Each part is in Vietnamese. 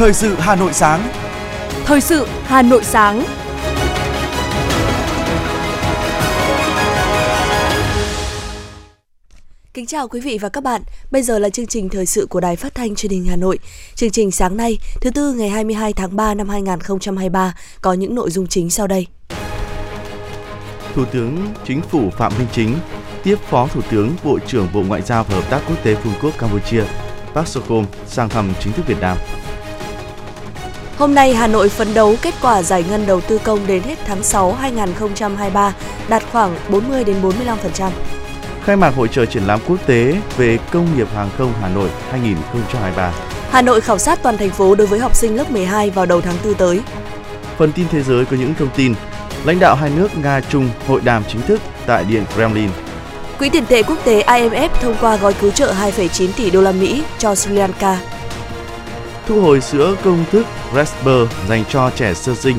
Thời sự Hà Nội sáng. Thời sự Hà Nội sáng. Kính chào quý vị và các bạn. Bây giờ là chương trình thời sự của Đài Phát thanh Truyền hình Hà Nội. Chương trình sáng nay, thứ tư ngày 22 tháng 3 năm 2023 có những nội dung chính sau đây. Thủ tướng Chính phủ Phạm Minh Chính tiếp Phó Thủ tướng Bộ trưởng Bộ Ngoại giao và Hợp tác Quốc tế Vương quốc Campuchia Park Sokhom sang thăm chính thức Việt Nam. Hôm nay, Hà Nội phấn đấu kết quả giải ngân đầu tư công đến hết tháng 6 2023 đạt khoảng 40 đến 45%. Khai mạc hội trợ triển lãm quốc tế về công nghiệp hàng không Hà Nội 2023. Hà Nội khảo sát toàn thành phố đối với học sinh lớp 12 vào đầu tháng 4 tới. Phần tin thế giới có những thông tin. Lãnh đạo hai nước Nga Trung hội đàm chính thức tại Điện Kremlin. Quỹ tiền tệ quốc tế IMF thông qua gói cứu trợ 2,9 tỷ đô la Mỹ cho Sri Lanka. Thu hồi sữa công thức Resper dành cho trẻ sơ sinh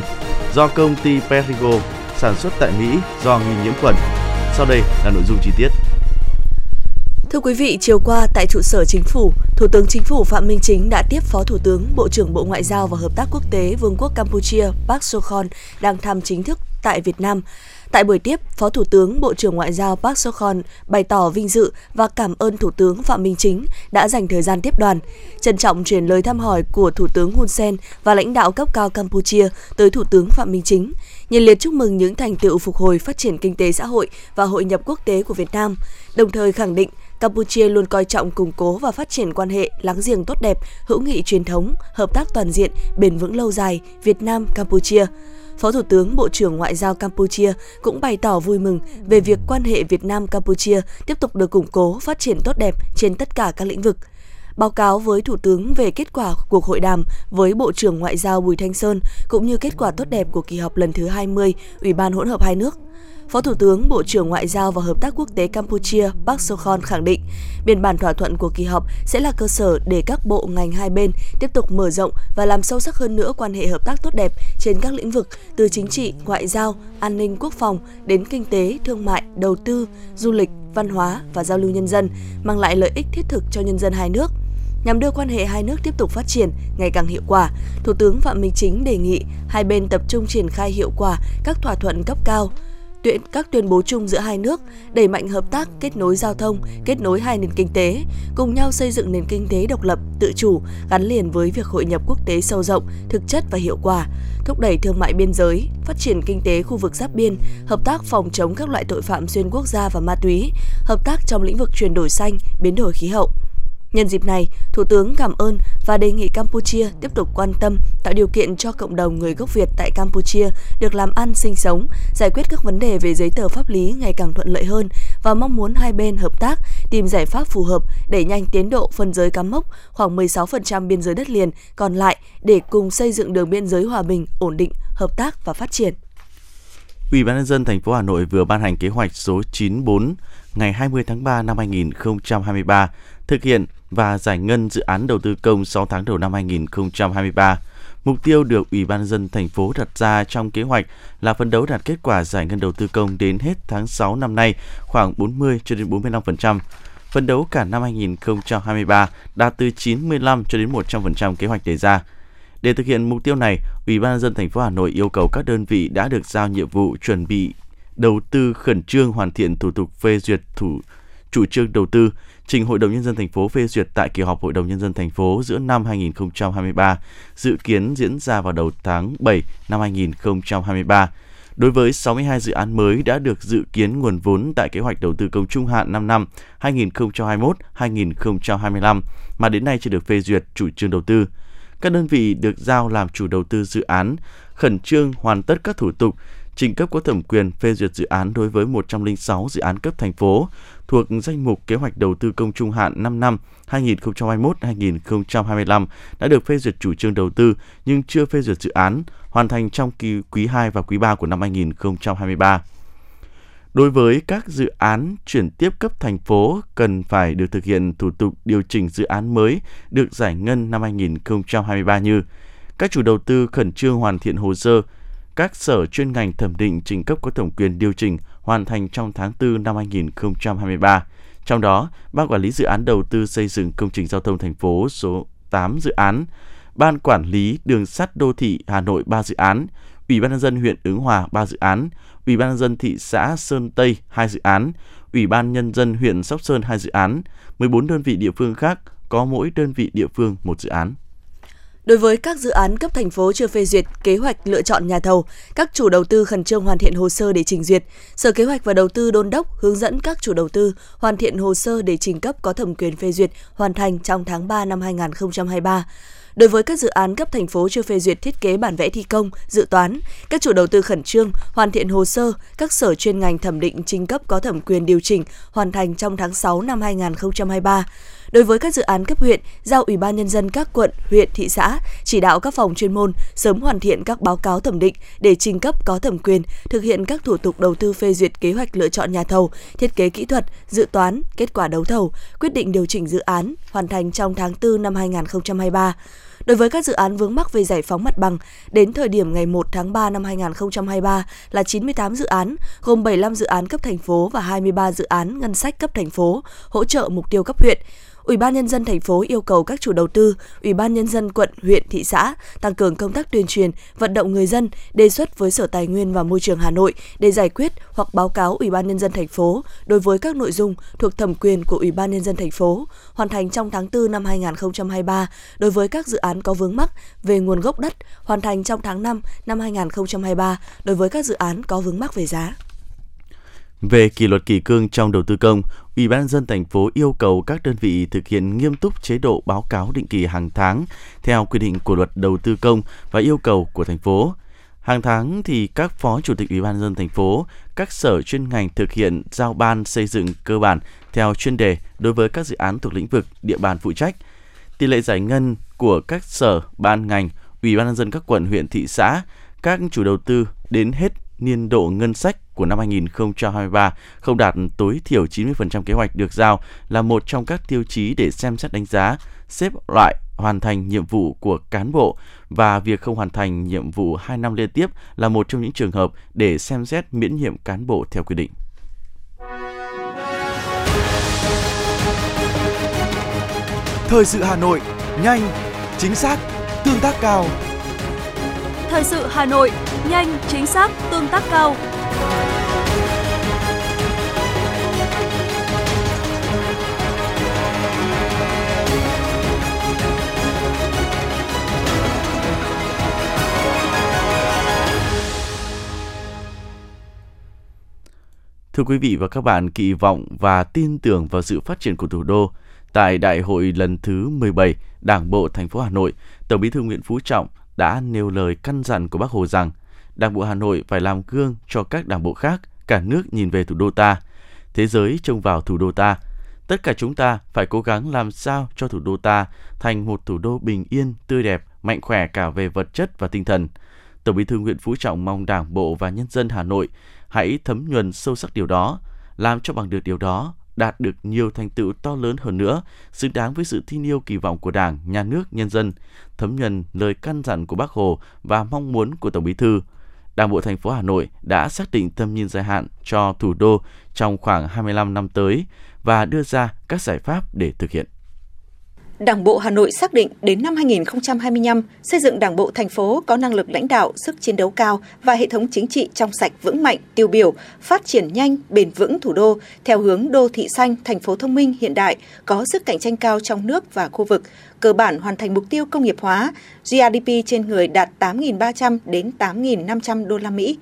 do công ty Perrigo sản xuất tại Mỹ do nghi nhiễm khuẩn. Sau đây là nội dung chi tiết. Thưa quý vị, chiều qua tại trụ sở chính phủ, Thủ tướng Chính phủ Phạm Minh Chính đã tiếp Phó Thủ tướng, Bộ trưởng Bộ Ngoại giao và Hợp tác Quốc tế Vương quốc Campuchia Park Sokhon đang thăm chính thức tại Việt Nam. Tại buổi tiếp, Phó Thủ tướng Bộ trưởng Ngoại giao Park Sokhon bày tỏ vinh dự và cảm ơn Thủ tướng Phạm Minh Chính đã dành thời gian tiếp đoàn, trân trọng truyền lời thăm hỏi của Thủ tướng Hun Sen và lãnh đạo cấp cao Campuchia tới Thủ tướng Phạm Minh Chính, nhiệt liệt chúc mừng những thành tựu phục hồi phát triển kinh tế xã hội và hội nhập quốc tế của Việt Nam, đồng thời khẳng định Campuchia luôn coi trọng củng cố và phát triển quan hệ láng giềng tốt đẹp, hữu nghị truyền thống, hợp tác toàn diện, bền vững lâu dài Việt Nam Campuchia. Phó Thủ tướng Bộ trưởng Ngoại giao Campuchia cũng bày tỏ vui mừng về việc quan hệ Việt Nam Campuchia tiếp tục được củng cố, phát triển tốt đẹp trên tất cả các lĩnh vực báo cáo với Thủ tướng về kết quả cuộc hội đàm với Bộ trưởng Ngoại giao Bùi Thanh Sơn cũng như kết quả tốt đẹp của kỳ họp lần thứ 20 Ủy ban hỗn hợp hai nước. Phó Thủ tướng, Bộ trưởng Ngoại giao và Hợp tác Quốc tế Campuchia Park Sokhon khẳng định, biên bản thỏa thuận của kỳ họp sẽ là cơ sở để các bộ ngành hai bên tiếp tục mở rộng và làm sâu sắc hơn nữa quan hệ hợp tác tốt đẹp trên các lĩnh vực từ chính trị, ngoại giao, an ninh quốc phòng đến kinh tế, thương mại, đầu tư, du lịch, văn hóa và giao lưu nhân dân, mang lại lợi ích thiết thực cho nhân dân hai nước. Nhằm đưa quan hệ hai nước tiếp tục phát triển ngày càng hiệu quả, Thủ tướng Phạm Minh Chính đề nghị hai bên tập trung triển khai hiệu quả các thỏa thuận cấp cao, tuyên các tuyên bố chung giữa hai nước, đẩy mạnh hợp tác, kết nối giao thông, kết nối hai nền kinh tế, cùng nhau xây dựng nền kinh tế độc lập, tự chủ, gắn liền với việc hội nhập quốc tế sâu rộng, thực chất và hiệu quả, thúc đẩy thương mại biên giới, phát triển kinh tế khu vực giáp biên, hợp tác phòng chống các loại tội phạm xuyên quốc gia và ma túy, hợp tác trong lĩnh vực chuyển đổi xanh, biến đổi khí hậu. Nhân dịp này, Thủ tướng cảm ơn và đề nghị Campuchia tiếp tục quan tâm tạo điều kiện cho cộng đồng người gốc Việt tại Campuchia được làm ăn sinh sống, giải quyết các vấn đề về giấy tờ pháp lý ngày càng thuận lợi hơn và mong muốn hai bên hợp tác tìm giải pháp phù hợp để nhanh tiến độ phân giới cắm mốc khoảng 16% biên giới đất liền còn lại để cùng xây dựng đường biên giới hòa bình, ổn định, hợp tác và phát triển. Ủy ban nhân dân thành phố Hà Nội vừa ban hành kế hoạch số 94 ngày 20 tháng 3 năm 2023 thực hiện và giải ngân dự án đầu tư công 6 tháng đầu năm 2023. Mục tiêu được Ủy ban dân thành phố đặt ra trong kế hoạch là phấn đấu đạt kết quả giải ngân đầu tư công đến hết tháng 6 năm nay khoảng 40 cho đến 45%. Phấn đấu cả năm 2023 đạt từ 95 cho đến 100% kế hoạch đề ra. Để thực hiện mục tiêu này, Ủy ban dân thành phố Hà Nội yêu cầu các đơn vị đã được giao nhiệm vụ chuẩn bị đầu tư khẩn trương hoàn thiện thủ tục phê duyệt thủ chủ trương đầu tư trình Hội đồng nhân dân thành phố phê duyệt tại kỳ họp Hội đồng nhân dân thành phố giữa năm 2023, dự kiến diễn ra vào đầu tháng 7 năm 2023. Đối với 62 dự án mới đã được dự kiến nguồn vốn tại kế hoạch đầu tư công trung hạn 5 năm 2021-2025 mà đến nay chưa được phê duyệt chủ trương đầu tư. Các đơn vị được giao làm chủ đầu tư dự án khẩn trương hoàn tất các thủ tục trình cấp có thẩm quyền phê duyệt dự án đối với 106 dự án cấp thành phố thuộc danh mục kế hoạch đầu tư công trung hạn 5 năm 2021-2025 đã được phê duyệt chủ trương đầu tư nhưng chưa phê duyệt dự án, hoàn thành trong kỳ quý 2 và quý 3 của năm 2023. Đối với các dự án chuyển tiếp cấp thành phố cần phải được thực hiện thủ tục điều chỉnh dự án mới được giải ngân năm 2023 như các chủ đầu tư khẩn trương hoàn thiện hồ sơ, các sở chuyên ngành thẩm định trình cấp có thẩm quyền điều chỉnh hoàn thành trong tháng 4 năm 2023. Trong đó, Ban quản lý dự án đầu tư xây dựng công trình giao thông thành phố số 8 dự án, Ban Quản lý Đường sắt Đô thị Hà Nội 3 dự án, Ủy ban nhân dân huyện Ứng Hòa 3 dự án, Ủy ban nhân dân thị xã Sơn Tây 2 dự án, Ủy ban nhân dân huyện Sóc Sơn 2 dự án, 14 đơn vị địa phương khác có mỗi đơn vị địa phương một dự án. Đối với các dự án cấp thành phố chưa phê duyệt kế hoạch lựa chọn nhà thầu, các chủ đầu tư khẩn trương hoàn thiện hồ sơ để trình duyệt. Sở Kế hoạch và Đầu tư đôn đốc hướng dẫn các chủ đầu tư hoàn thiện hồ sơ để trình cấp có thẩm quyền phê duyệt hoàn thành trong tháng 3 năm 2023. Đối với các dự án cấp thành phố chưa phê duyệt thiết kế bản vẽ thi công, dự toán, các chủ đầu tư khẩn trương hoàn thiện hồ sơ, các sở chuyên ngành thẩm định trình cấp có thẩm quyền điều chỉnh hoàn thành trong tháng 6 năm 2023. Đối với các dự án cấp huyện, giao Ủy ban nhân dân các quận, huyện, thị xã chỉ đạo các phòng chuyên môn sớm hoàn thiện các báo cáo thẩm định để trình cấp có thẩm quyền thực hiện các thủ tục đầu tư phê duyệt kế hoạch lựa chọn nhà thầu, thiết kế kỹ thuật, dự toán, kết quả đấu thầu, quyết định điều chỉnh dự án hoàn thành trong tháng 4 năm 2023. Đối với các dự án vướng mắc về giải phóng mặt bằng, đến thời điểm ngày 1 tháng 3 năm 2023 là 98 dự án, gồm 75 dự án cấp thành phố và 23 dự án ngân sách cấp thành phố, hỗ trợ mục tiêu cấp huyện. Ủy ban nhân dân thành phố yêu cầu các chủ đầu tư, Ủy ban nhân dân quận, huyện, thị xã tăng cường công tác tuyên truyền, vận động người dân đề xuất với Sở Tài nguyên và Môi trường Hà Nội để giải quyết hoặc báo cáo Ủy ban nhân dân thành phố đối với các nội dung thuộc thẩm quyền của Ủy ban nhân dân thành phố, hoàn thành trong tháng 4 năm 2023 đối với các dự án có vướng mắc về nguồn gốc đất, hoàn thành trong tháng 5 năm 2023 đối với các dự án có vướng mắc về giá. Về kỷ luật kỷ cương trong đầu tư công, Ủy ban dân thành phố yêu cầu các đơn vị thực hiện nghiêm túc chế độ báo cáo định kỳ hàng tháng theo quy định của luật đầu tư công và yêu cầu của thành phố. Hàng tháng thì các phó chủ tịch Ủy ban dân thành phố, các sở chuyên ngành thực hiện giao ban xây dựng cơ bản theo chuyên đề đối với các dự án thuộc lĩnh vực địa bàn phụ trách. Tỷ lệ giải ngân của các sở, ban ngành, Ủy ban nhân dân các quận, huyện, thị xã, các chủ đầu tư đến hết niên độ ngân sách của năm 2023 không đạt tối thiểu 90% kế hoạch được giao là một trong các tiêu chí để xem xét đánh giá, xếp loại hoàn thành nhiệm vụ của cán bộ và việc không hoàn thành nhiệm vụ 2 năm liên tiếp là một trong những trường hợp để xem xét miễn nhiệm cán bộ theo quy định. Thời sự Hà Nội, nhanh, chính xác, tương tác cao. Thời sự Hà Nội, nhanh, chính xác, tương tác cao. Thưa quý vị và các bạn, kỳ vọng và tin tưởng vào sự phát triển của thủ đô. Tại Đại hội lần thứ 17 Đảng bộ thành phố Hà Nội, Tổng Bí thư Nguyễn Phú Trọng đã nêu lời căn dặn của Bác Hồ rằng Đảng bộ Hà Nội phải làm gương cho các đảng bộ khác, cả nước nhìn về thủ đô ta, thế giới trông vào thủ đô ta. Tất cả chúng ta phải cố gắng làm sao cho thủ đô ta thành một thủ đô bình yên, tươi đẹp, mạnh khỏe cả về vật chất và tinh thần. Tổng Bí thư Nguyễn Phú Trọng mong Đảng bộ và nhân dân Hà Nội hãy thấm nhuần sâu sắc điều đó, làm cho bằng được điều đó, đạt được nhiều thành tựu to lớn hơn nữa, xứng đáng với sự tin yêu kỳ vọng của Đảng, Nhà nước, nhân dân, thấm nhuần lời căn dặn của Bác Hồ và mong muốn của Tổng Bí thư. Đảng bộ thành phố Hà Nội đã xác định tầm nhìn dài hạn cho thủ đô trong khoảng 25 năm tới và đưa ra các giải pháp để thực hiện. Đảng bộ Hà Nội xác định đến năm 2025, xây dựng Đảng bộ thành phố có năng lực lãnh đạo, sức chiến đấu cao và hệ thống chính trị trong sạch vững mạnh, tiêu biểu, phát triển nhanh, bền vững thủ đô theo hướng đô thị xanh, thành phố thông minh hiện đại, có sức cạnh tranh cao trong nước và khu vực, cơ bản hoàn thành mục tiêu công nghiệp hóa, GDP trên người đạt 8.300 đến 8.500 đô la Mỹ.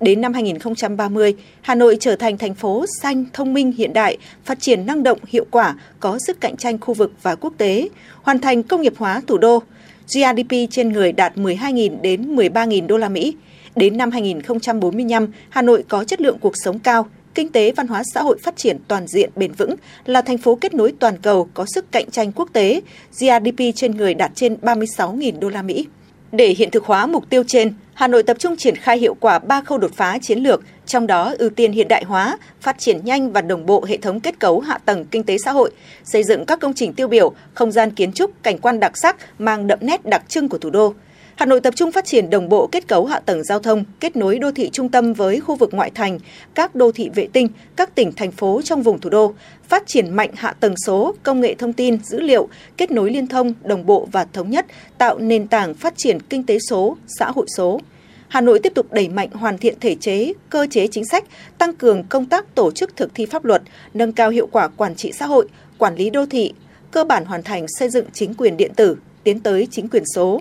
Đến năm 2030, Hà Nội trở thành thành phố xanh, thông minh, hiện đại, phát triển năng động, hiệu quả, có sức cạnh tranh khu vực và quốc tế, hoàn thành công nghiệp hóa thủ đô. GDP trên người đạt 12.000 đến 13.000 đô la Mỹ. Đến năm 2045, Hà Nội có chất lượng cuộc sống cao, kinh tế văn hóa xã hội phát triển toàn diện bền vững, là thành phố kết nối toàn cầu có sức cạnh tranh quốc tế, GDP trên người đạt trên 36.000 đô la Mỹ. Để hiện thực hóa mục tiêu trên, Hà Nội tập trung triển khai hiệu quả ba khâu đột phá chiến lược, trong đó ưu tiên hiện đại hóa, phát triển nhanh và đồng bộ hệ thống kết cấu hạ tầng kinh tế xã hội, xây dựng các công trình tiêu biểu, không gian kiến trúc, cảnh quan đặc sắc mang đậm nét đặc trưng của thủ đô. Hà Nội tập trung phát triển đồng bộ kết cấu hạ tầng giao thông, kết nối đô thị trung tâm với khu vực ngoại thành, các đô thị vệ tinh, các tỉnh thành phố trong vùng thủ đô, phát triển mạnh hạ tầng số, công nghệ thông tin, dữ liệu, kết nối liên thông, đồng bộ và thống nhất, tạo nền tảng phát triển kinh tế số, xã hội số. Hà Nội tiếp tục đẩy mạnh hoàn thiện thể chế, cơ chế chính sách, tăng cường công tác tổ chức thực thi pháp luật, nâng cao hiệu quả quản trị xã hội, quản lý đô thị, cơ bản hoàn thành xây dựng chính quyền điện tử, tiến tới chính quyền số.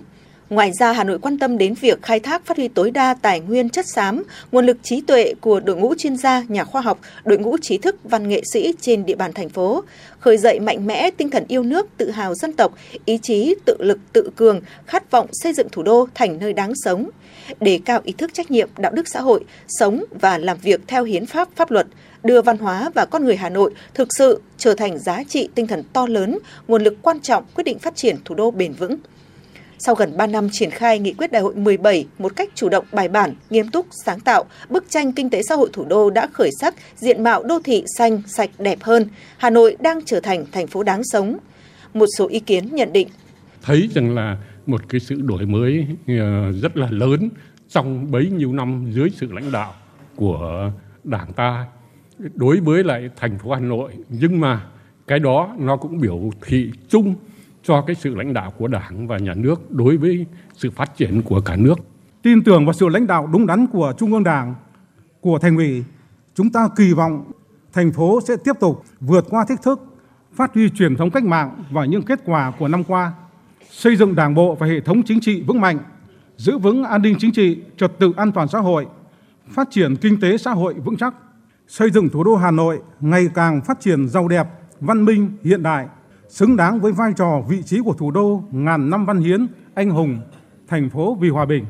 Ngoài ra, Hà Nội quan tâm đến việc khai thác phát huy tối đa tài nguyên chất xám, nguồn lực trí tuệ của đội ngũ chuyên gia, nhà khoa học, đội ngũ trí thức, văn nghệ sĩ trên địa bàn thành phố, khởi dậy mạnh mẽ tinh thần yêu nước, tự hào dân tộc, ý chí tự lực tự cường, khát vọng xây dựng thủ đô thành nơi đáng sống, đề cao ý thức trách nhiệm, đạo đức xã hội, sống và làm việc theo hiến pháp, pháp luật, đưa văn hóa và con người Hà Nội thực sự trở thành giá trị tinh thần to lớn, nguồn lực quan trọng quyết định phát triển thủ đô bền vững. Sau gần 3 năm triển khai nghị quyết đại hội 17 một cách chủ động bài bản, nghiêm túc, sáng tạo, bức tranh kinh tế xã hội thủ đô đã khởi sắc, diện mạo đô thị xanh, sạch, đẹp hơn. Hà Nội đang trở thành thành phố đáng sống. Một số ý kiến nhận định. Thấy rằng là một cái sự đổi mới ờ, rất là lớn trong bấy nhiêu năm dưới sự lãnh đạo của Đảng ta đối với lại thành phố Hà Nội nhưng mà cái đó nó cũng biểu thị chung cho cái sự lãnh đạo của Đảng và nhà nước đối với sự phát triển của cả nước. Tin tưởng vào sự lãnh đạo đúng đắn của Trung ương Đảng, của Thành ủy, chúng ta kỳ vọng thành phố sẽ tiếp tục vượt qua thách thức, phát huy truyền thống cách mạng và những kết quả của năm qua, xây dựng Đảng bộ và hệ thống chính trị vững mạnh, giữ vững an ninh chính trị, trật tự an toàn xã hội, phát triển kinh tế xã hội vững chắc, xây dựng thủ đô Hà Nội ngày càng phát triển giàu đẹp, văn minh, hiện đại, xứng đáng với vai trò vị trí của thủ đô ngàn năm văn hiến, anh hùng, thành phố vì hòa bình.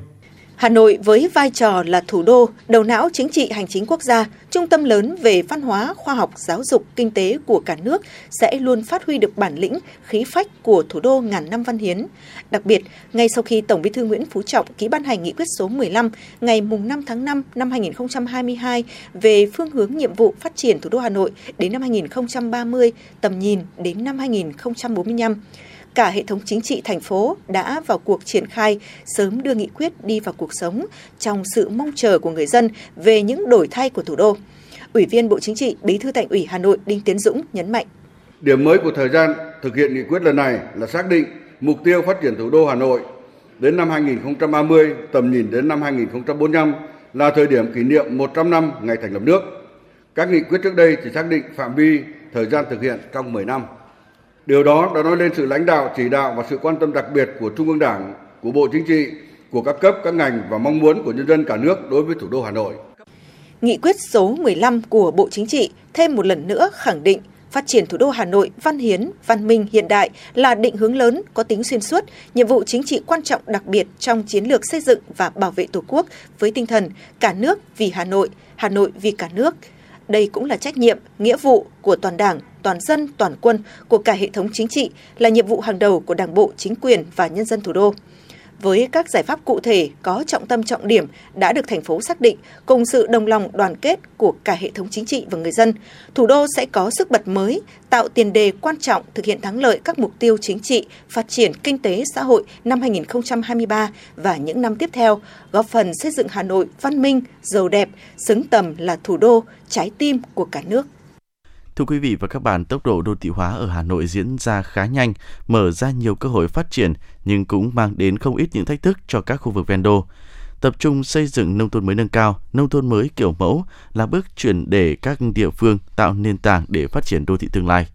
Hà Nội với vai trò là thủ đô, đầu não chính trị hành chính quốc gia, trung tâm lớn về văn hóa, khoa học, giáo dục, kinh tế của cả nước sẽ luôn phát huy được bản lĩnh, khí phách của thủ đô ngàn năm văn hiến. Đặc biệt, ngay sau khi Tổng Bí thư Nguyễn Phú Trọng ký ban hành nghị quyết số 15 ngày 5 tháng 5 năm 2022 về phương hướng nhiệm vụ phát triển thủ đô Hà Nội đến năm 2030, tầm nhìn đến năm 2045 cả hệ thống chính trị thành phố đã vào cuộc triển khai sớm đưa nghị quyết đi vào cuộc sống trong sự mong chờ của người dân về những đổi thay của thủ đô. Ủy viên Bộ Chính trị, Bí thư Thành ủy Hà Nội Đinh Tiến Dũng nhấn mạnh. Điểm mới của thời gian thực hiện nghị quyết lần này là xác định mục tiêu phát triển thủ đô Hà Nội đến năm 2030, tầm nhìn đến năm 2045 là thời điểm kỷ niệm 100 năm ngày thành lập nước. Các nghị quyết trước đây chỉ xác định phạm vi thời gian thực hiện trong 10 năm. Điều đó đã nói lên sự lãnh đạo, chỉ đạo và sự quan tâm đặc biệt của Trung ương Đảng, của Bộ Chính trị, của các cấp, các ngành và mong muốn của nhân dân cả nước đối với thủ đô Hà Nội. Nghị quyết số 15 của Bộ Chính trị thêm một lần nữa khẳng định phát triển thủ đô Hà Nội văn hiến, văn minh hiện đại là định hướng lớn có tính xuyên suốt, nhiệm vụ chính trị quan trọng đặc biệt trong chiến lược xây dựng và bảo vệ Tổ quốc với tinh thần cả nước vì Hà Nội, Hà Nội vì cả nước. Đây cũng là trách nhiệm, nghĩa vụ của toàn Đảng, toàn dân, toàn quân, của cả hệ thống chính trị, là nhiệm vụ hàng đầu của Đảng bộ, chính quyền và nhân dân thủ đô với các giải pháp cụ thể có trọng tâm trọng điểm đã được thành phố xác định cùng sự đồng lòng đoàn kết của cả hệ thống chính trị và người dân, thủ đô sẽ có sức bật mới, tạo tiền đề quan trọng thực hiện thắng lợi các mục tiêu chính trị, phát triển kinh tế xã hội năm 2023 và những năm tiếp theo, góp phần xây dựng Hà Nội văn minh, giàu đẹp, xứng tầm là thủ đô, trái tim của cả nước. Thưa quý vị và các bạn, tốc độ đô thị hóa ở Hà Nội diễn ra khá nhanh, mở ra nhiều cơ hội phát triển nhưng cũng mang đến không ít những thách thức cho các khu vực ven đô. Tập trung xây dựng nông thôn mới nâng cao, nông thôn mới kiểu mẫu là bước chuyển để các địa phương tạo nền tảng để phát triển đô thị tương lai.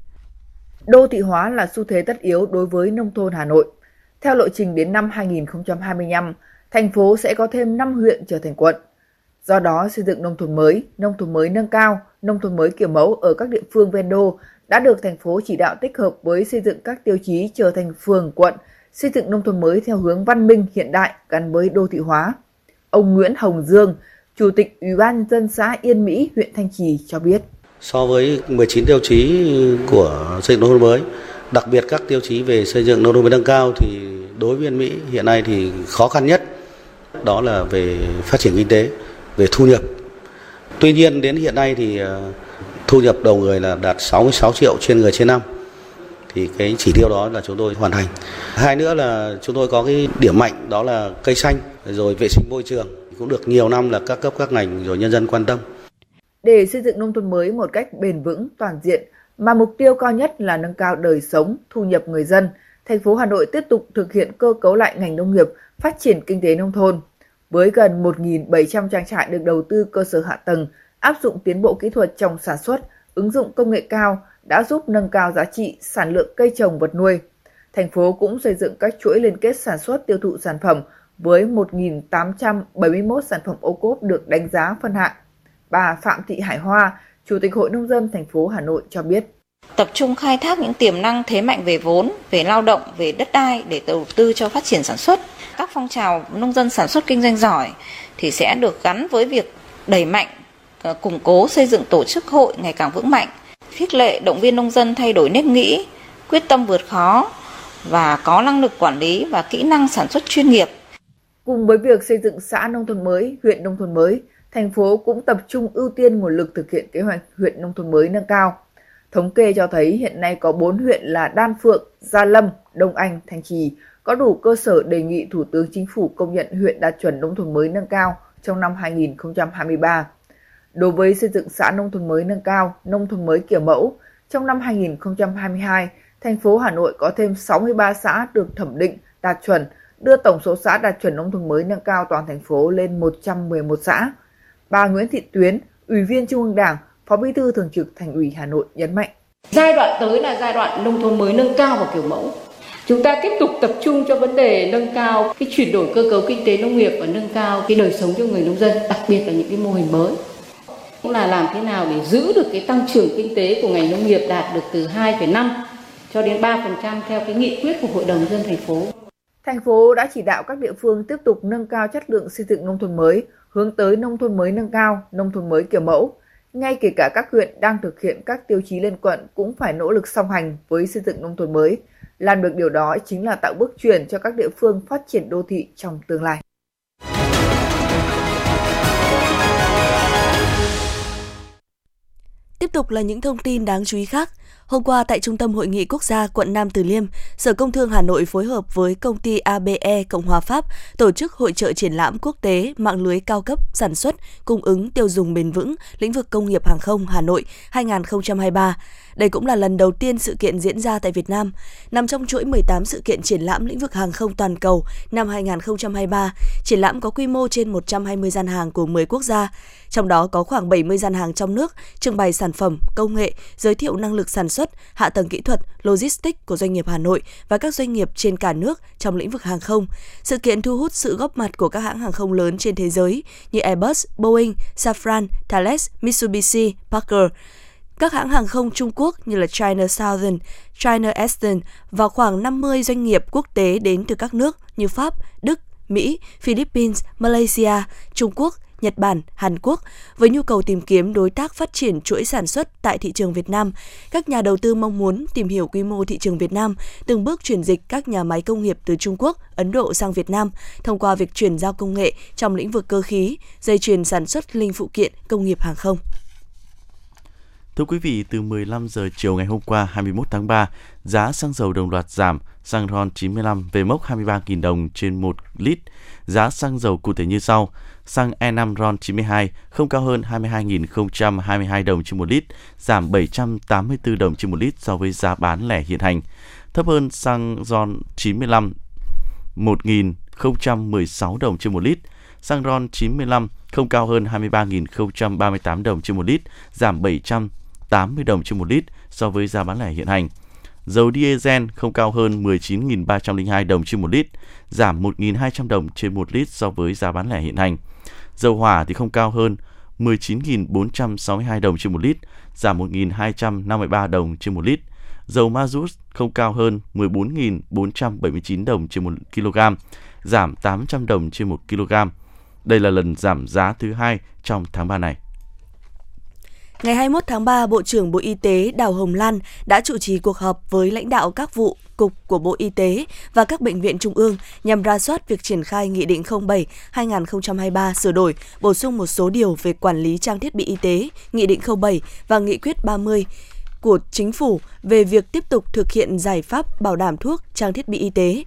Đô thị hóa là xu thế tất yếu đối với nông thôn Hà Nội. Theo lộ trình đến năm 2025, thành phố sẽ có thêm 5 huyện trở thành quận – Do đó, xây dựng nông thôn mới, nông thôn mới nâng cao, nông thôn mới kiểu mẫu ở các địa phương ven đô đã được thành phố chỉ đạo tích hợp với xây dựng các tiêu chí trở thành phường, quận, xây dựng nông thôn mới theo hướng văn minh hiện đại gắn với đô thị hóa. Ông Nguyễn Hồng Dương, Chủ tịch Ủy ban dân xã Yên Mỹ, huyện Thanh Trì cho biết. So với 19 tiêu chí của xây dựng nông thôn mới, đặc biệt các tiêu chí về xây dựng nông thôn mới nâng cao thì đối với Yên Mỹ hiện nay thì khó khăn nhất đó là về phát triển kinh tế về thu nhập. Tuy nhiên đến hiện nay thì ờ, thu nhập đầu người là đạt 66 triệu trên người trên năm. thì cái chỉ tiêu đó là chúng tôi hoàn thành. Hai nữa là chúng tôi có cái điểm mạnh đó là cây xanh rồi vệ sinh môi trường cũng được nhiều năm là các cấp các ngành rồi nhân dân quan tâm. Để xây dựng nông thôn mới một cách bền vững, toàn diện mà mục tiêu cao nhất là nâng cao đời sống, thu nhập người dân, thành phố Hà Nội tiếp tục thực hiện cơ cấu lại ngành nông nghiệp, phát triển kinh tế nông thôn. Với gần 1.700 trang trại được đầu tư cơ sở hạ tầng, áp dụng tiến bộ kỹ thuật trong sản xuất, ứng dụng công nghệ cao đã giúp nâng cao giá trị sản lượng cây trồng vật nuôi. Thành phố cũng xây dựng các chuỗi liên kết sản xuất tiêu thụ sản phẩm với 1.871 sản phẩm ô cốp được đánh giá phân hạng. Bà Phạm Thị Hải Hoa, Chủ tịch Hội Nông dân thành phố Hà Nội cho biết. Tập trung khai thác những tiềm năng thế mạnh về vốn, về lao động, về đất đai để đầu tư cho phát triển sản xuất. Các phong trào nông dân sản xuất kinh doanh giỏi thì sẽ được gắn với việc đẩy mạnh, ờ, củng cố xây dựng tổ chức hội ngày càng vững mạnh, khích lệ động viên nông dân thay đổi nếp nghĩ, quyết tâm vượt khó và có năng lực quản lý và kỹ năng sản xuất chuyên nghiệp. Cùng với việc xây dựng xã nông thôn mới, huyện nông thôn mới, thành phố cũng tập trung ưu tiên nguồn lực thực hiện kế hoạch huyện nông thôn mới nâng cao. Thống kê cho thấy hiện nay có 4 huyện là Đan Phượng, Gia Lâm, Đông Anh, Thanh Trì có đủ cơ sở đề nghị Thủ tướng Chính phủ công nhận huyện đạt chuẩn nông thôn mới nâng cao trong năm 2023. Đối với xây dựng xã nông thôn mới nâng cao, nông thôn mới kiểu mẫu, trong năm 2022, thành phố Hà Nội có thêm 63 xã được thẩm định đạt chuẩn, đưa tổng số xã đạt chuẩn nông thôn mới nâng cao toàn thành phố lên 111 xã. Bà Nguyễn Thị Tuyến, Ủy viên Trung ương Đảng, Phó Bí thư Thường trực Thành ủy Hà Nội nhấn mạnh. Giai đoạn tới là giai đoạn nông thôn mới nâng cao và kiểu mẫu. Chúng ta tiếp tục tập trung cho vấn đề nâng cao cái chuyển đổi cơ cấu kinh tế nông nghiệp và nâng cao cái đời sống cho người nông dân, đặc biệt là những cái mô hình mới. Cũng là làm thế nào để giữ được cái tăng trưởng kinh tế của ngành nông nghiệp đạt được từ 2,5 cho đến 3% theo cái nghị quyết của Hội đồng dân thành phố. Thành phố đã chỉ đạo các địa phương tiếp tục nâng cao chất lượng xây dựng nông thôn mới, hướng tới nông thôn mới nâng cao, nông thôn mới kiểu mẫu. Ngay kể cả các huyện đang thực hiện các tiêu chí lên quận cũng phải nỗ lực song hành với xây dựng nông thôn mới. Làm được điều đó chính là tạo bước chuyển cho các địa phương phát triển đô thị trong tương lai. Tiếp tục là những thông tin đáng chú ý khác. Hôm qua tại Trung tâm Hội nghị Quốc gia quận Nam Từ Liêm, Sở Công Thương Hà Nội phối hợp với công ty ABE Cộng hòa Pháp tổ chức hội trợ triển lãm quốc tế mạng lưới cao cấp sản xuất, cung ứng tiêu dùng bền vững lĩnh vực công nghiệp hàng không Hà Nội 2023. Đây cũng là lần đầu tiên sự kiện diễn ra tại Việt Nam, nằm trong chuỗi 18 sự kiện triển lãm lĩnh vực hàng không toàn cầu năm 2023. Triển lãm có quy mô trên 120 gian hàng của 10 quốc gia, trong đó có khoảng 70 gian hàng trong nước, trưng bày sản phẩm, công nghệ, giới thiệu năng lực sản xuất, hạ tầng kỹ thuật, logistics của doanh nghiệp Hà Nội và các doanh nghiệp trên cả nước trong lĩnh vực hàng không. Sự kiện thu hút sự góp mặt của các hãng hàng không lớn trên thế giới như Airbus, Boeing, Safran, Thales, Mitsubishi, Parker các hãng hàng không Trung Quốc như là China Southern, China Eastern và khoảng 50 doanh nghiệp quốc tế đến từ các nước như Pháp, Đức, Mỹ, Philippines, Malaysia, Trung Quốc, Nhật Bản, Hàn Quốc với nhu cầu tìm kiếm đối tác phát triển chuỗi sản xuất tại thị trường Việt Nam. Các nhà đầu tư mong muốn tìm hiểu quy mô thị trường Việt Nam, từng bước chuyển dịch các nhà máy công nghiệp từ Trung Quốc, Ấn Độ sang Việt Nam thông qua việc chuyển giao công nghệ trong lĩnh vực cơ khí, dây chuyền sản xuất linh phụ kiện công nghiệp hàng không. Thưa quý vị, từ 15 giờ chiều ngày hôm qua 21 tháng 3, giá xăng dầu đồng loạt giảm, xăng RON 95 về mốc 23.000 đồng trên 1 lít. Giá xăng dầu cụ thể như sau: xăng E5 RON 92 không cao hơn 22.022 đồng trên một lít, giảm 784 đồng trên một lít so với giá bán lẻ hiện hành. Thấp hơn xăng RON 95 1.016 đồng trên một lít. Xăng RON 95 không cao hơn 23.038 đồng trên một lít, giảm 700 80 đồng trên một lít so với giá bán lẻ hiện hành. Dầu diesel không cao hơn 19.302 đồng trên một lít, giảm 1.200 đồng trên một lít so với giá bán lẻ hiện hành. Dầu hỏa thì không cao hơn 19.462 đồng trên một lít, giảm 1.253 đồng trên một lít. Dầu ma rút không cao hơn 14.479 đồng trên 1 kg, giảm 800 đồng trên 1 kg. Đây là lần giảm giá thứ hai trong tháng 3 này. Ngày 21 tháng 3, Bộ trưởng Bộ Y tế Đào Hồng Lan đã chủ trì cuộc họp với lãnh đạo các vụ cục của Bộ Y tế và các bệnh viện trung ương nhằm ra soát việc triển khai Nghị định 07-2023 sửa đổi, bổ sung một số điều về quản lý trang thiết bị y tế, Nghị định 07 và Nghị quyết 30 của chính phủ về việc tiếp tục thực hiện giải pháp bảo đảm thuốc, trang thiết bị y tế.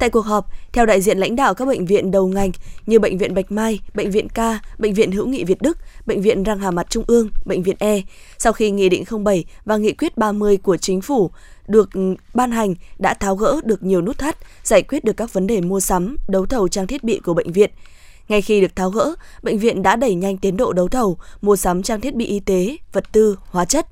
Tại cuộc họp, theo đại diện lãnh đạo các bệnh viện đầu ngành như Bệnh viện Bạch Mai, Bệnh viện Ca, Bệnh viện Hữu nghị Việt Đức, Bệnh viện Răng Hà Mặt Trung ương, Bệnh viện E, sau khi Nghị định 07 và Nghị quyết 30 của Chính phủ được ừ, ban hành đã tháo gỡ được nhiều nút thắt, giải quyết được các vấn đề mua sắm, đấu thầu trang thiết bị của bệnh viện. Ngay khi được tháo gỡ, bệnh viện đã đẩy nhanh tiến độ đấu thầu, mua sắm trang thiết bị y tế, vật tư, hóa chất.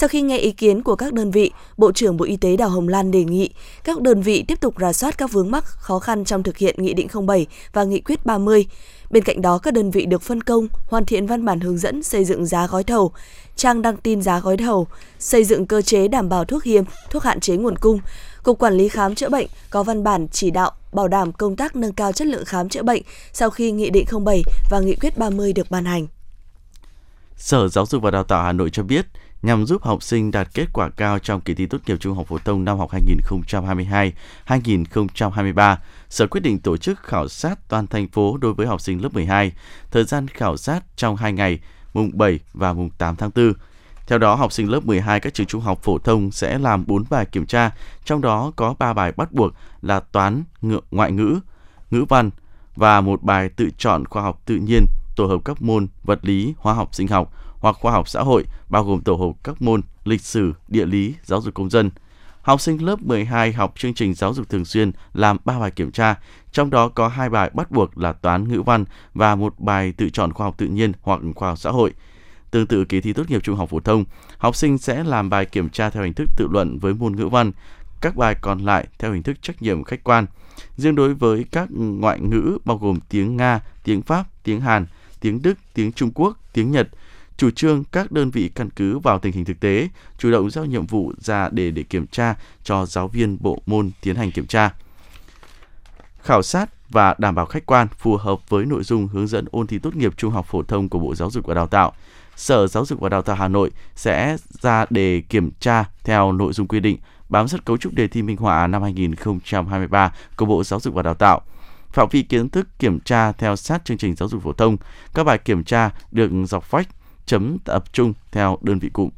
Sau khi nghe ý kiến của các đơn vị, Bộ trưởng Bộ Y tế Đào Hồng Lan đề nghị các đơn vị tiếp tục rà soát các vướng mắc khó khăn trong thực hiện Nghị định 07 và Nghị quyết 30. Bên cạnh đó, các đơn vị được phân công hoàn thiện văn bản hướng dẫn xây dựng giá gói thầu, trang đăng tin giá gói thầu, xây dựng cơ chế đảm bảo thuốc hiếm, thuốc hạn chế nguồn cung. Cục Quản lý Khám chữa bệnh có văn bản chỉ đạo bảo đảm công tác nâng cao chất lượng khám chữa bệnh sau khi Nghị định 07 và Nghị quyết 30 được ban hành. Sở Giáo dục và Đào tạo Hà Nội cho biết, nhằm giúp học sinh đạt kết quả cao trong kỳ thi tốt nghiệp trung học phổ thông năm học 2022-2023, Sở quyết định tổ chức khảo sát toàn thành phố đối với học sinh lớp 12. Thời gian khảo sát trong 2 ngày, mùng 7 và mùng 8 tháng 4. Theo đó, học sinh lớp 12 các trường trung học phổ thông sẽ làm 4 bài kiểm tra, trong đó có 3 bài bắt buộc là toán, ngoại ngữ, ngữ văn và một bài tự chọn khoa học tự nhiên, tổ hợp các môn vật lý, hóa học, sinh học hoặc khoa học xã hội, bao gồm tổ hợp các môn lịch sử, địa lý, giáo dục công dân. Học sinh lớp 12 học chương trình giáo dục thường xuyên làm 3 bài kiểm tra, trong đó có hai bài bắt buộc là toán ngữ văn và một bài tự chọn khoa học tự nhiên hoặc khoa học xã hội. Tương tự kỳ thi tốt nghiệp trung học phổ thông, học sinh sẽ làm bài kiểm tra theo hình thức tự luận với môn ngữ văn, các bài còn lại theo hình thức trách nhiệm khách quan. Riêng đối với các ngoại ngữ bao gồm tiếng Nga, tiếng Pháp, tiếng Hàn, tiếng Đức, tiếng Trung Quốc, tiếng Nhật, chủ trương các đơn vị căn cứ vào tình hình thực tế, chủ động giao nhiệm vụ ra để để kiểm tra cho giáo viên bộ môn tiến hành kiểm tra. Khảo sát và đảm bảo khách quan phù hợp với nội dung hướng dẫn ôn thi tốt nghiệp trung học phổ thông của Bộ Giáo dục và Đào tạo. Sở Giáo dục và Đào tạo Hà Nội sẽ ra đề kiểm tra theo nội dung quy định bám sát cấu trúc đề thi minh họa năm 2023 của Bộ Giáo dục và Đào tạo. Phạm vi kiến thức kiểm tra theo sát chương trình giáo dục phổ thông. Các bài kiểm tra được dọc phách chấm tập trung theo đơn vị cụm.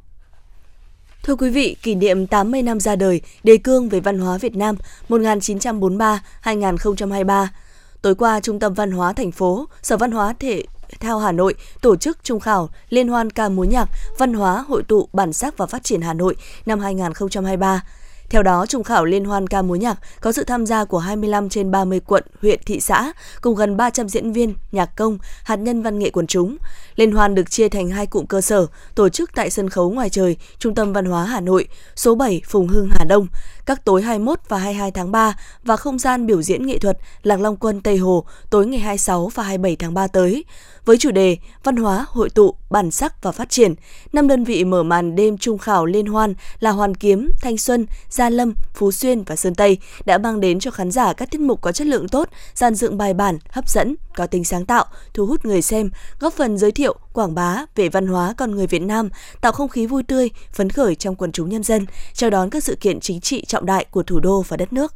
Thưa quý vị, kỷ niệm 80 năm ra đời, đề cương về văn hóa Việt Nam 1943-2023. Tối qua, Trung tâm Văn hóa thành phố, Sở Văn hóa Thể thao Hà Nội tổ chức trung khảo Liên hoan ca múa nhạc văn hóa hội tụ bản sắc và phát triển Hà Nội năm 2023. Theo đó, trung khảo Liên hoan ca múa nhạc có sự tham gia của 25 trên 30 quận, huyện, thị xã, cùng gần 300 diễn viên, nhạc công, hạt nhân văn nghệ quần chúng. Liên hoan được chia thành hai cụm cơ sở, tổ chức tại sân khấu ngoài trời, Trung tâm Văn hóa Hà Nội, số 7 Phùng Hưng Hà Đông, các tối 21 và 22 tháng 3 và không gian biểu diễn nghệ thuật Lạc Long Quân Tây Hồ tối ngày 26 và 27 tháng 3 tới. Với chủ đề Văn hóa, hội tụ, bản sắc và phát triển, năm đơn vị mở màn đêm trung khảo liên hoan là Hoàn Kiếm, Thanh Xuân, Gia Lâm, Phú Xuyên và Sơn Tây đã mang đến cho khán giả các tiết mục có chất lượng tốt, dàn dựng bài bản, hấp dẫn, có tính sáng tạo, thu hút người xem, góp phần giới thiệu, quảng bá về văn hóa con người Việt Nam, tạo không khí vui tươi, phấn khởi trong quần chúng nhân dân, chào đón các sự kiện chính trị trọng đại của thủ đô và đất nước.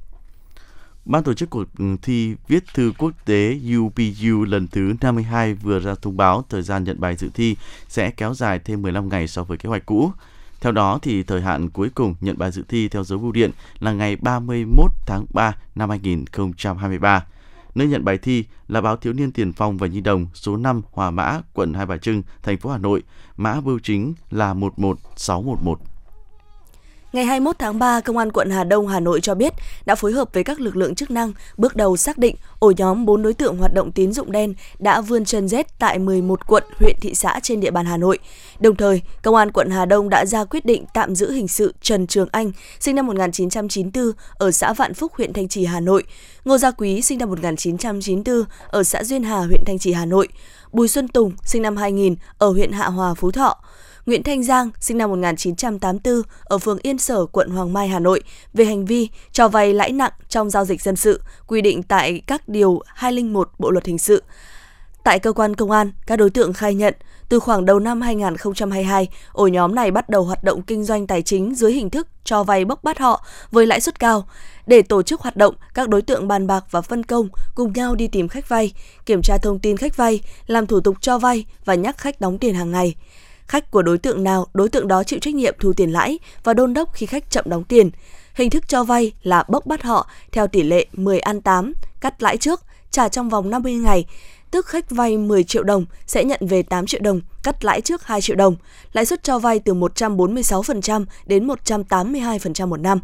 Ban tổ chức cuộc ừ, thi viết thư quốc tế UPU lần thứ 52 vừa ra thông báo thời gian nhận bài dự thi sẽ kéo dài thêm 15 ngày so với kế hoạch cũ. Theo đó thì thời hạn cuối cùng nhận bài dự thi theo dấu bưu điện là ngày 31 tháng 3 năm 2023. Nơi nhận bài thi là báo Thiếu niên Tiền Phong và Nhi Đồng số 5 Hòa Mã, quận Hai Bà Trưng, thành phố Hà Nội. Mã bưu chính là 11611. Ngày 21 tháng 3, Công an quận Hà Đông, Hà Nội cho biết đã phối hợp với các lực lượng chức năng bước đầu xác định ổ nhóm 4 đối tượng hoạt động tín dụng đen đã vươn chân rết tại 11 quận, huyện, thị xã trên địa bàn Hà Nội. Đồng thời, Công an quận Hà Đông đã ra quyết định tạm giữ hình sự Trần Trường Anh, sinh năm 1994, ở xã Vạn Phúc, huyện Thanh Trì, Hà Nội, Ngô Gia Quý, sinh năm 1994, ở xã Duyên Hà, huyện Thanh Trì, Hà Nội, Bùi Xuân Tùng, sinh năm 2000, ở huyện Hạ Hòa, Phú Thọ, Nguyễn Thanh Giang, sinh năm 1984, ở phường Yên Sở, quận Hoàng Mai, Hà Nội, về hành vi cho vay lãi nặng trong giao dịch dân sự, quy định tại các điều 201 Bộ luật hình sự. Tại cơ quan công an, các đối tượng khai nhận từ khoảng đầu năm 2022, ổ nhóm này bắt đầu hoạt động kinh doanh tài chính dưới hình thức cho vay bốc bắt họ với lãi suất cao. Để tổ chức hoạt động, các đối tượng bàn bạc và phân công cùng nhau đi tìm khách vay, kiểm tra thông tin khách vay, làm thủ tục cho vay và nhắc khách đóng tiền hàng ngày. Khách của đối tượng nào, đối tượng đó chịu trách nhiệm thu tiền lãi và đôn đốc khi khách chậm đóng tiền. Hình thức cho vay là bốc bắt họ theo tỷ lệ 10 ăn 8, cắt lãi trước, trả trong vòng 50 ngày, tức khách vay 10 triệu đồng sẽ nhận về 8 triệu đồng, cắt lãi trước 2 triệu đồng. Lãi suất cho vay từ 146% đến 182% một năm.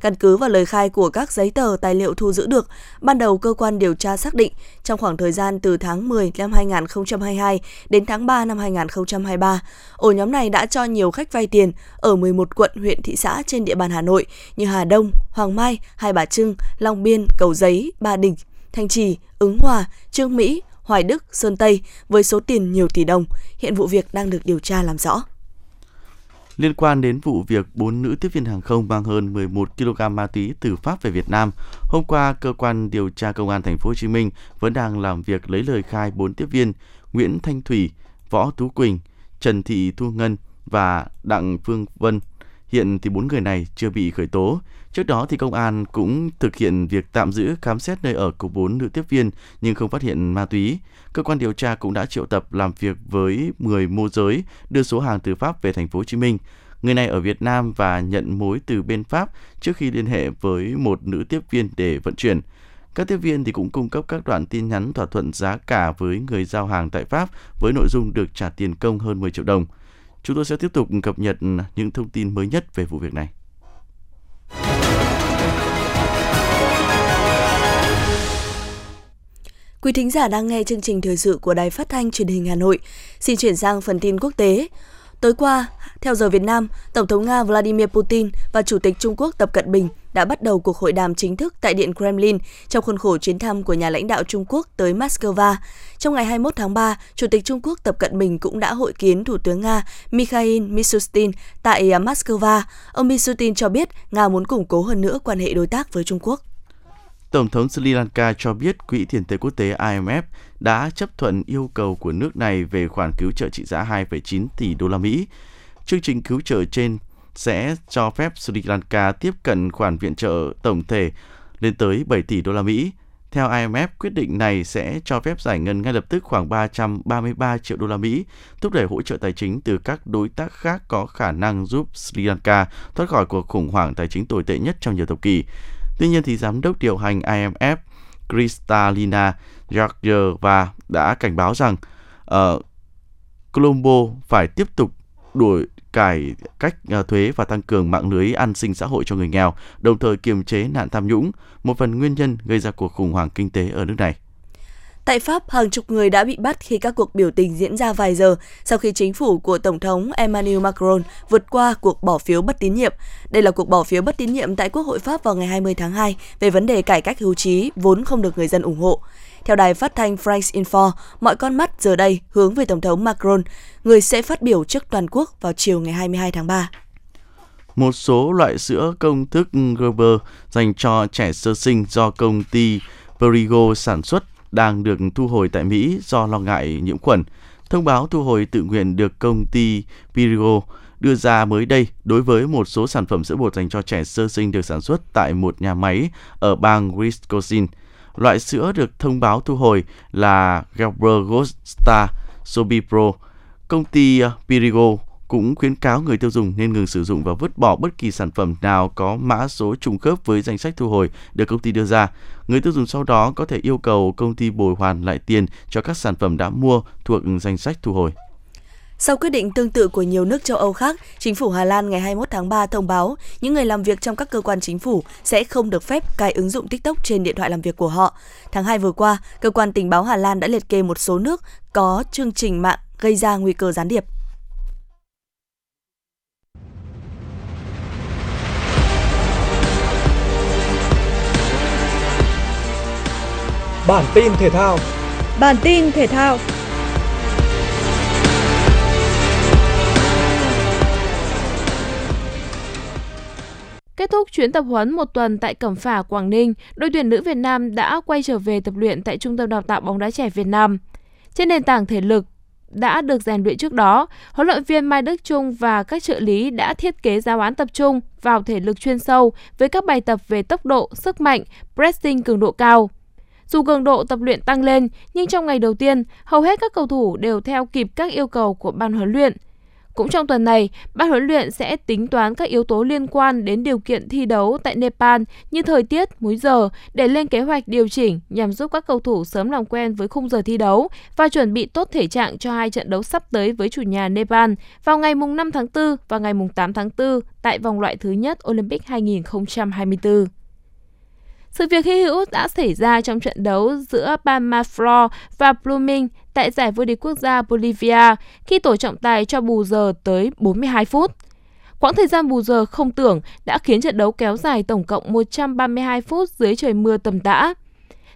Căn cứ vào lời khai của các giấy tờ tài liệu thu giữ được, ban đầu cơ quan điều tra xác định trong khoảng thời gian từ tháng 10 năm 2022 đến tháng 3 năm 2023, ổ nhóm này đã cho nhiều khách vay tiền ở 11 quận huyện thị xã trên địa bàn Hà Nội như Hà Đông, Hoàng Mai, Hai Bà Trưng, Long Biên, Cầu Giấy, Ba Đình, Thanh Trì, Ứng Hòa, Trương Mỹ, Hoài Đức, Sơn Tây với số tiền nhiều tỷ đồng. Hiện vụ việc đang được điều tra làm rõ. Liên quan đến vụ việc bốn nữ tiếp viên hàng không mang hơn 11 kg ma túy từ Pháp về Việt Nam, hôm qua cơ quan điều tra công an thành phố Hồ Chí Minh vẫn đang làm việc lấy lời khai bốn tiếp viên Nguyễn Thanh Thủy, Võ Tú Quỳnh, Trần Thị Thu Ngân và Đặng Phương Vân. Hiện thì bốn người này chưa bị khởi tố. Trước đó thì công an cũng thực hiện việc tạm giữ, khám xét nơi ở của bốn nữ tiếp viên nhưng không phát hiện ma túy. Cơ quan điều tra cũng đã triệu tập làm việc với 10 môi giới, đưa số hàng từ Pháp về thành phố Hồ Chí Minh. Người này ở Việt Nam và nhận mối từ bên Pháp trước khi liên hệ với một nữ tiếp viên để vận chuyển. Các tiếp viên thì cũng cung cấp các đoạn tin nhắn thỏa thuận giá cả với người giao hàng tại Pháp với nội dung được trả tiền công hơn 10 triệu đồng. Chúng tôi sẽ tiếp tục cập nhật những thông tin mới nhất về vụ việc này. Quý thính giả đang nghe chương trình thời sự của Đài Phát thanh Truyền hình Hà Nội. Xin chuyển sang phần tin quốc tế. Tối qua, theo giờ Việt Nam, Tổng thống Nga Vladimir Putin và Chủ tịch Trung Quốc Tập Cận Bình đã bắt đầu cuộc hội đàm chính thức tại Điện Kremlin trong khuôn khổ chuyến thăm của nhà lãnh đạo Trung Quốc tới Moscow. Trong ngày 21 tháng 3, Chủ tịch Trung Quốc Tập Cận Bình cũng đã hội kiến Thủ tướng Nga Mikhail Mishustin tại Moscow. Ông Mishustin cho biết Nga muốn củng cố hơn nữa quan hệ đối tác với Trung Quốc. Tổng thống Sri Lanka cho biết Quỹ tiền tệ quốc tế IMF đã chấp thuận yêu cầu của nước này về khoản cứu trợ trị giá 2,9 tỷ đô la Mỹ. Chương trình cứu trợ trên sẽ cho phép Sri Lanka tiếp cận khoản viện trợ tổng thể lên tới 7 tỷ đô la Mỹ. Theo IMF, quyết định này sẽ cho phép giải ngân ngay lập tức khoảng 333 triệu đô la Mỹ, thúc đẩy hỗ trợ tài chính từ các đối tác khác có khả năng giúp Sri Lanka thoát khỏi cuộc khủng hoảng tài chính tồi tệ nhất trong nhiều thập kỷ. Tuy nhiên thì giám đốc điều hành IMF Kristalina Georgieva đã cảnh báo rằng uh, Colombo phải tiếp tục đổi cải cách uh, thuế và tăng cường mạng lưới an sinh xã hội cho người nghèo, đồng thời kiềm chế nạn tham nhũng, một phần nguyên nhân gây ra cuộc khủng hoảng kinh tế ở nước này. Tại Pháp, hàng chục người đã bị bắt khi các cuộc biểu tình diễn ra vài giờ sau khi chính phủ của Tổng thống Emmanuel Macron vượt qua cuộc bỏ phiếu bất tín nhiệm. Đây là cuộc bỏ phiếu bất tín nhiệm tại Quốc hội Pháp vào ngày 20 tháng 2 về vấn đề cải cách hưu trí vốn không được người dân ủng hộ. Theo đài phát thanh France Info, mọi con mắt giờ đây hướng về Tổng thống Macron, người sẽ phát biểu trước toàn quốc vào chiều ngày 22 tháng 3 một số loại sữa công thức Gerber dành cho trẻ sơ sinh do công ty Perigo sản xuất đang được thu hồi tại Mỹ do lo ngại nhiễm khuẩn. Thông báo thu hồi tự nguyện được công ty Pirigo đưa ra mới đây đối với một số sản phẩm sữa bột dành cho trẻ sơ sinh được sản xuất tại một nhà máy ở bang Wisconsin. Loại sữa được thông báo thu hồi là Gerber Gosta Sobipro. Công ty Pirigo cũng khuyến cáo người tiêu dùng nên ngừng sử dụng và vứt bỏ bất kỳ sản phẩm nào có mã số trùng khớp với danh sách thu hồi được công ty đưa ra. Người tiêu dùng sau đó có thể yêu cầu công ty bồi hoàn lại tiền cho các sản phẩm đã mua thuộc danh sách thu hồi. Sau quyết định tương tự của nhiều nước châu Âu khác, chính phủ Hà Lan ngày 21 tháng 3 thông báo những người làm việc trong các cơ quan chính phủ sẽ không được phép cài ứng dụng TikTok trên điện thoại làm việc của họ. Tháng 2 vừa qua, cơ quan tình báo Hà Lan đã liệt kê một số nước có chương trình mạng gây ra nguy cơ gián điệp. Bản tin thể thao. Bản tin thể thao. Kết thúc chuyến tập huấn một tuần tại Cẩm Phả, Quảng Ninh, đội tuyển nữ Việt Nam đã quay trở về tập luyện tại Trung tâm Đào tạo bóng đá trẻ Việt Nam. Trên nền tảng thể lực đã được rèn luyện trước đó, huấn luyện viên Mai Đức Trung và các trợ lý đã thiết kế giáo án tập trung vào thể lực chuyên sâu với các bài tập về tốc độ, sức mạnh, pressing cường độ cao. Dù cường độ tập luyện tăng lên, nhưng trong ngày đầu tiên, hầu hết các cầu thủ đều theo kịp các yêu cầu của ban huấn luyện. Cũng trong tuần này, ban huấn luyện sẽ tính toán các yếu tố liên quan đến điều kiện thi đấu tại Nepal như thời tiết, múi giờ để lên kế hoạch điều chỉnh nhằm giúp các cầu thủ sớm làm quen với khung giờ thi đấu và chuẩn bị tốt thể trạng cho hai trận đấu sắp tới với chủ nhà Nepal vào ngày 5 tháng 4 và ngày 8 tháng 4 tại vòng loại thứ nhất Olympic 2024. Sự việc hy hữu đã xảy ra trong trận đấu giữa Palmaflor và Blooming tại giải vô địch quốc gia Bolivia khi tổ trọng tài cho bù giờ tới 42 phút. Quãng thời gian bù giờ không tưởng đã khiến trận đấu kéo dài tổng cộng 132 phút dưới trời mưa tầm tã.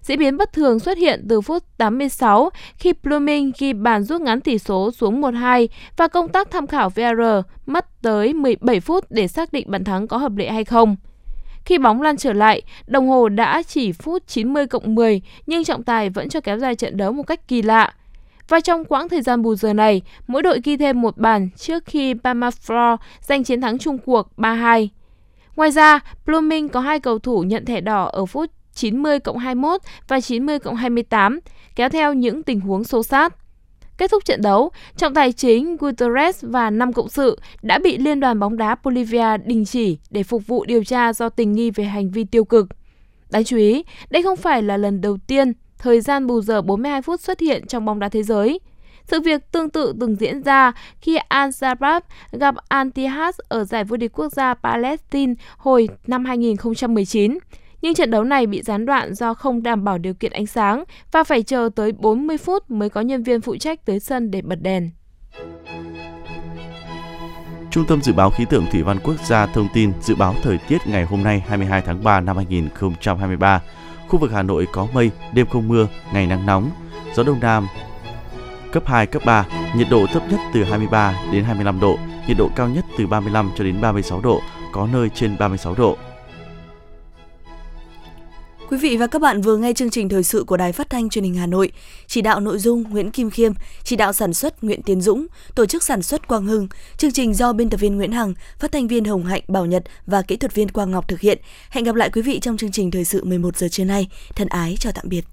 Diễn biến bất thường xuất hiện từ phút 86 khi Blooming ghi bàn rút ngắn tỷ số xuống 1-2 và công tác tham khảo VAR mất tới 17 phút để xác định bàn thắng có hợp lệ hay không. Khi bóng lăn trở lại, đồng hồ đã chỉ phút 90 cộng 10 nhưng trọng tài vẫn cho kéo dài trận đấu một cách kỳ lạ. Và trong quãng thời gian bù giờ này, mỗi đội ghi thêm một bàn trước khi Bamafro giành chiến thắng chung cuộc 3-2. Ngoài ra, Blooming có hai cầu thủ nhận thẻ đỏ ở phút 90 cộng 21 và 90 cộng 28, kéo theo những tình huống xô sát. Kết thúc trận đấu, trọng tài chính Guterres và 5 cộng sự đã bị Liên đoàn bóng đá Bolivia đình chỉ để phục vụ điều tra do tình nghi về hành vi tiêu cực. Đáng chú ý, đây không phải là lần đầu tiên thời gian bù giờ 42 phút xuất hiện trong bóng đá thế giới. Sự việc tương tự từng diễn ra khi Al-Shabaab gặp Antihas ở giải vô địch quốc gia Palestine hồi năm 2019 nhưng trận đấu này bị gián đoạn do không đảm bảo điều kiện ánh sáng và phải chờ tới 40 phút mới có nhân viên phụ trách tới sân để bật đèn. Trung tâm Dự báo Khí tượng Thủy văn Quốc gia thông tin dự báo thời tiết ngày hôm nay 22 tháng 3 năm 2023. Khu vực Hà Nội có mây, đêm không mưa, ngày nắng nóng, gió đông nam cấp 2, cấp 3, nhiệt độ thấp nhất từ 23 đến 25 độ, nhiệt độ cao nhất từ 35 cho đến 36 độ, có nơi trên 36 độ. Quý vị và các bạn vừa nghe chương trình thời sự của Đài Phát thanh Truyền hình Hà Nội. Chỉ đạo nội dung Nguyễn Kim Khiêm, chỉ đạo sản xuất Nguyễn Tiến Dũng, tổ chức sản xuất Quang Hưng. Chương trình do biên tập viên Nguyễn Hằng, phát thanh viên Hồng Hạnh, Bảo Nhật và kỹ thuật viên Quang Ngọc thực hiện. Hẹn gặp lại quý vị trong chương trình thời sự 11 giờ trưa nay. Thân ái chào tạm biệt.